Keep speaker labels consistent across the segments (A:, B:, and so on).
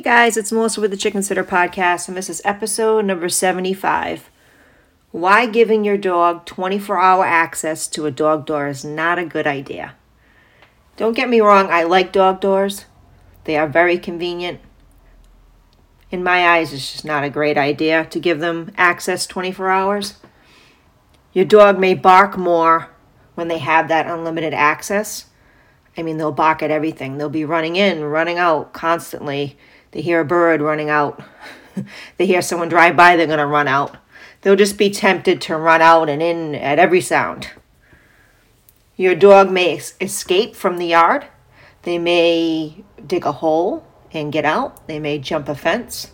A: Hey guys, it's Melissa with the Chicken Sitter Podcast, and this is episode number 75. Why giving your dog 24 hour access to a dog door is not a good idea. Don't get me wrong, I like dog doors, they are very convenient. In my eyes, it's just not a great idea to give them access 24 hours. Your dog may bark more when they have that unlimited access. I mean, they'll bark at everything. They'll be running in, running out constantly they hear a bird running out. they hear someone drive by, they're going to run out. They'll just be tempted to run out and in at every sound. Your dog may escape from the yard. They may dig a hole and get out. They may jump a fence.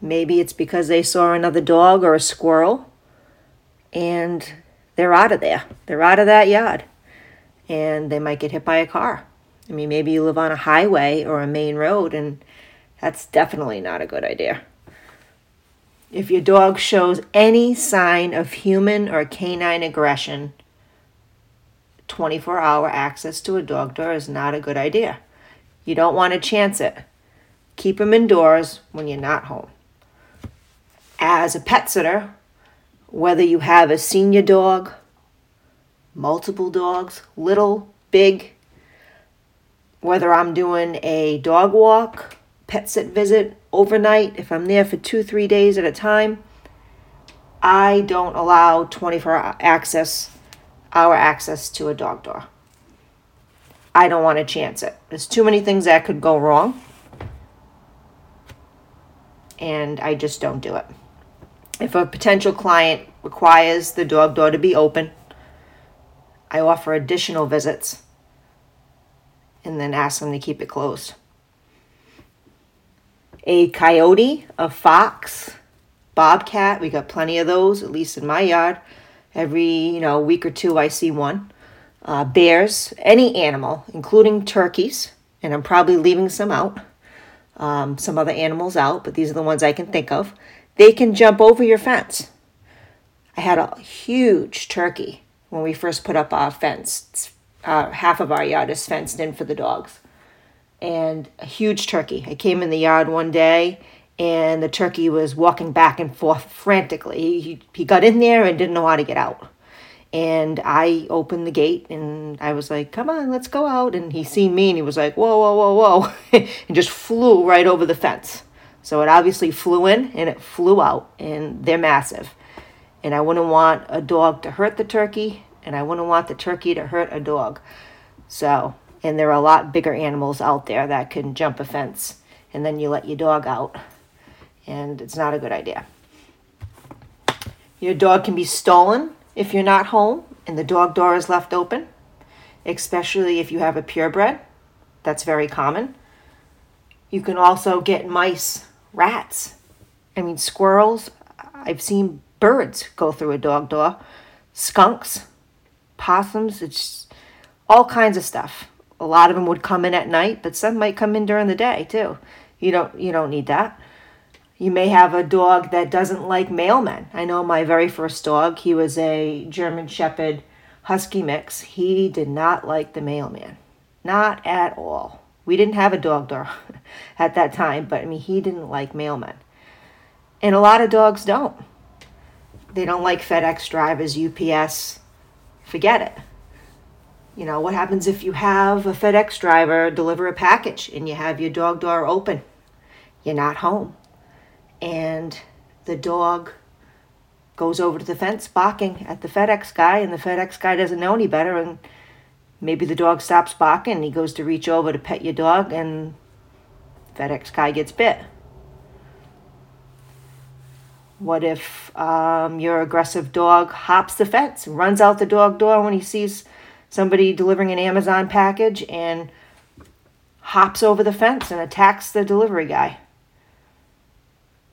A: Maybe it's because they saw another dog or a squirrel and they're out of there. They're out of that yard and they might get hit by a car. I mean, maybe you live on a highway or a main road, and that's definitely not a good idea. If your dog shows any sign of human or canine aggression, 24 hour access to a dog door is not a good idea. You don't want to chance it. Keep them indoors when you're not home. As a pet sitter, whether you have a senior dog, multiple dogs, little, big, whether I'm doing a dog walk, pet sit visit, overnight, if I'm there for two, three days at a time, I don't allow 24 hour access, hour access to a dog door. I don't want to chance it. There's too many things that could go wrong. And I just don't do it. If a potential client requires the dog door to be open, I offer additional visits and then ask them to keep it closed. A coyote, a fox, bobcat, we got plenty of those, at least in my yard. Every, you know, week or two I see one. Uh, bears, any animal, including turkeys, and I'm probably leaving some out, um, some other animals out, but these are the ones I can think of. They can jump over your fence. I had a huge turkey when we first put up our fence. It's uh, half of our yard is fenced in for the dogs. And a huge turkey. I came in the yard one day and the turkey was walking back and forth frantically. He, he got in there and didn't know how to get out. And I opened the gate and I was like, come on, let's go out. And he seen me and he was like, whoa, whoa, whoa, whoa. and just flew right over the fence. So it obviously flew in and it flew out. And they're massive. And I wouldn't want a dog to hurt the turkey and I wouldn't want the turkey to hurt a dog. So, and there are a lot bigger animals out there that can jump a fence, and then you let your dog out, and it's not a good idea. Your dog can be stolen if you're not home and the dog door is left open, especially if you have a purebred. That's very common. You can also get mice, rats, I mean, squirrels. I've seen birds go through a dog door, skunks, possums, it's all kinds of stuff. A lot of them would come in at night, but some might come in during the day too. You don't you don't need that. You may have a dog that doesn't like mailmen. I know my very first dog, he was a German Shepherd Husky mix. He did not like the mailman. Not at all. We didn't have a dog door at that time, but I mean, he didn't like mailmen. And a lot of dogs don't. They don't like FedEx drivers, UPS, forget it. You know, what happens if you have a FedEx driver deliver a package and you have your dog door open? You're not home. And the dog goes over to the fence barking at the FedEx guy, and the FedEx guy doesn't know any better. And maybe the dog stops barking and he goes to reach over to pet your dog, and FedEx guy gets bit. What if um, your aggressive dog hops the fence, runs out the dog door when he sees somebody delivering an Amazon package and hops over the fence and attacks the delivery guy?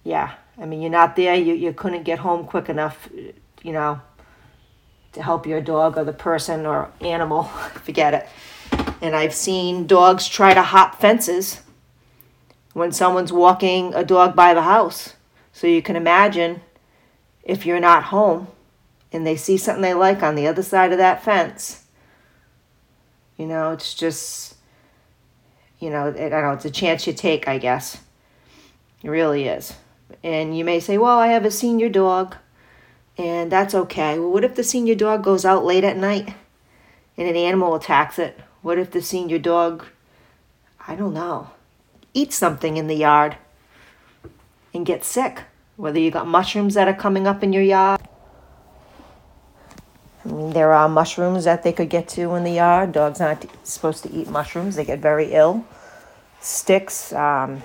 A: Yeah, I mean, you're not there, you, you couldn't get home quick enough, you know, to help your dog or the person or animal. Forget it. And I've seen dogs try to hop fences when someone's walking a dog by the house so you can imagine if you're not home and they see something they like on the other side of that fence. You know, it's just, you know, I don't know, it's a chance you take, I guess. It really is. And you may say, well, I have a senior dog, and that's okay. Well, what if the senior dog goes out late at night and an animal attacks it? What if the senior dog, I don't know, eats something in the yard and gets sick? Whether you got mushrooms that are coming up in your yard. I mean, there are mushrooms that they could get to in the yard. Dogs aren't supposed to eat mushrooms, they get very ill. Sticks, um,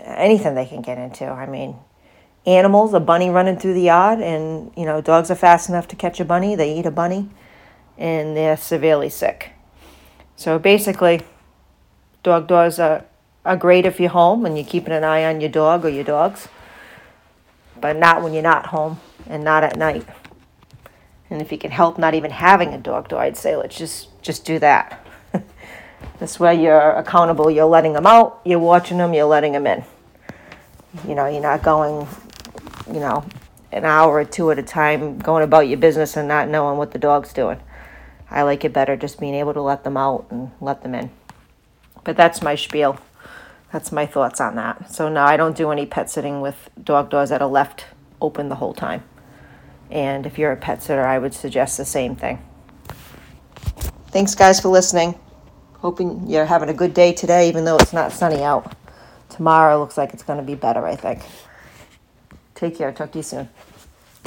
A: anything they can get into. I mean, animals, a bunny running through the yard, and you know, dogs are fast enough to catch a bunny. They eat a bunny, and they're severely sick. So basically, dog doors are, are great if you're home and you're keeping an eye on your dog or your dogs, but not when you're not home and not at night. And if you can help not even having a dog door, I'd say let's just just do that. this way you're accountable. You're letting them out. You're watching them. You're letting them in. You know, you're not going, you know, an hour or two at a time going about your business and not knowing what the dog's doing. I like it better just being able to let them out and let them in. But that's my spiel. That's my thoughts on that. So now I don't do any pet sitting with dog doors that are left open the whole time. And if you're a pet sitter, I would suggest the same thing. Thanks, guys, for listening. Hoping you're having a good day today, even though it's not sunny out. Tomorrow looks like it's going to be better, I think. Take care. Talk to you soon.